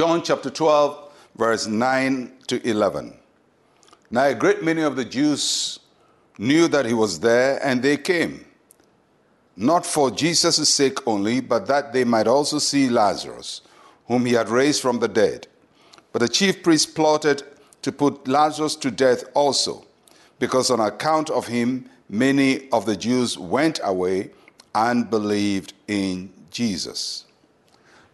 John chapter 12, verse 9 to 11. Now, a great many of the Jews knew that he was there, and they came, not for Jesus' sake only, but that they might also see Lazarus, whom he had raised from the dead. But the chief priests plotted to put Lazarus to death also, because on account of him, many of the Jews went away and believed in Jesus.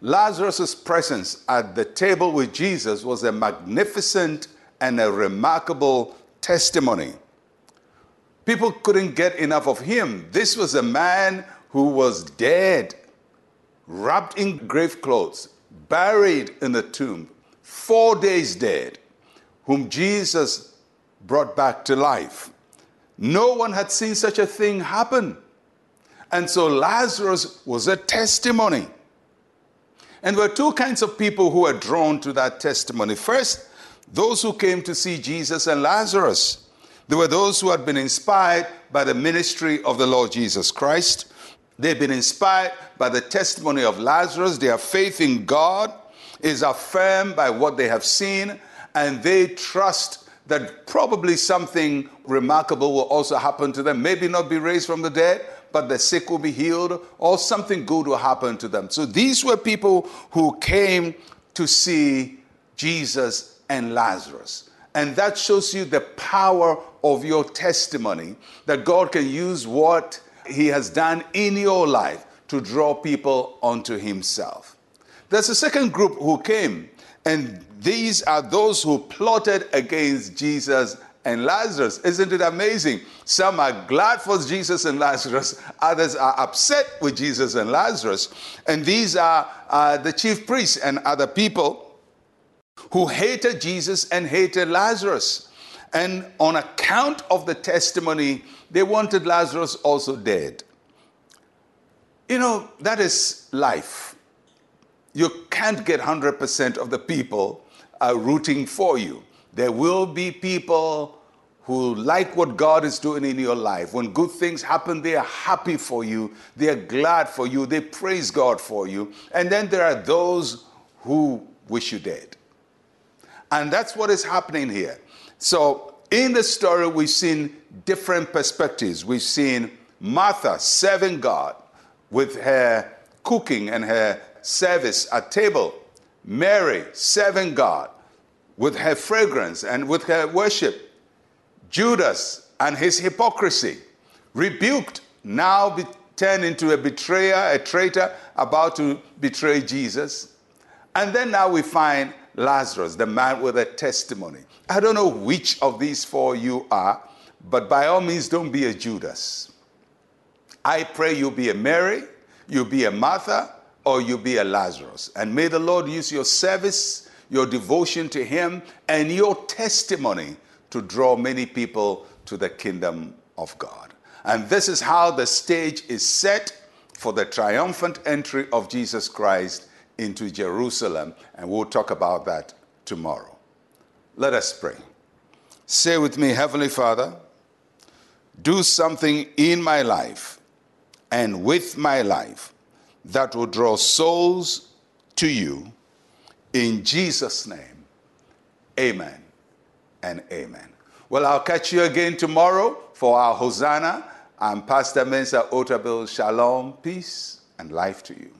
Lazarus' presence at the table with Jesus was a magnificent and a remarkable testimony. People couldn't get enough of him. This was a man who was dead, wrapped in grave clothes, buried in a tomb, four days dead, whom Jesus brought back to life. No one had seen such a thing happen. And so Lazarus was a testimony. And there were two kinds of people who were drawn to that testimony. First, those who came to see Jesus and Lazarus. There were those who had been inspired by the ministry of the Lord Jesus Christ. They've been inspired by the testimony of Lazarus. Their faith in God is affirmed by what they have seen, and they trust that probably something remarkable will also happen to them. Maybe not be raised from the dead, but the sick will be healed, or something good will happen to them. So these were people who came to see Jesus and Lazarus. And that shows you the power of your testimony that God can use what He has done in your life to draw people onto Himself. There's a second group who came, and these are those who plotted against Jesus and Lazarus. Isn't it amazing? Some are glad for Jesus and Lazarus, others are upset with Jesus and Lazarus. And these are uh, the chief priests and other people who hated Jesus and hated Lazarus. And on account of the testimony, they wanted Lazarus also dead. You know, that is life. You can't get 100% of the people uh, rooting for you. There will be people who like what God is doing in your life. When good things happen, they are happy for you, they are glad for you, they praise God for you. And then there are those who wish you dead. And that's what is happening here. So, in the story, we've seen different perspectives. We've seen Martha serving God with her cooking and her service at table, Mary serving God with her fragrance and with her worship. Judas and his hypocrisy, rebuked, now be turned into a betrayer, a traitor, about to betray Jesus. And then now we find Lazarus, the man with a testimony. I don't know which of these four you are, but by all means, don't be a Judas. I pray you be a Mary, you be a Martha, or you be a Lazarus. And may the Lord use your service, your devotion to Him, and your testimony to draw many people to the kingdom of God. And this is how the stage is set for the triumphant entry of Jesus Christ into Jerusalem. And we'll talk about that tomorrow. Let us pray. Say with me, Heavenly Father, do something in my life and with my life that will draw souls to you. In Jesus' name, amen and amen. Well, I'll catch you again tomorrow for our Hosanna. I'm Pastor Mensa Otabil. Shalom, peace, and life to you.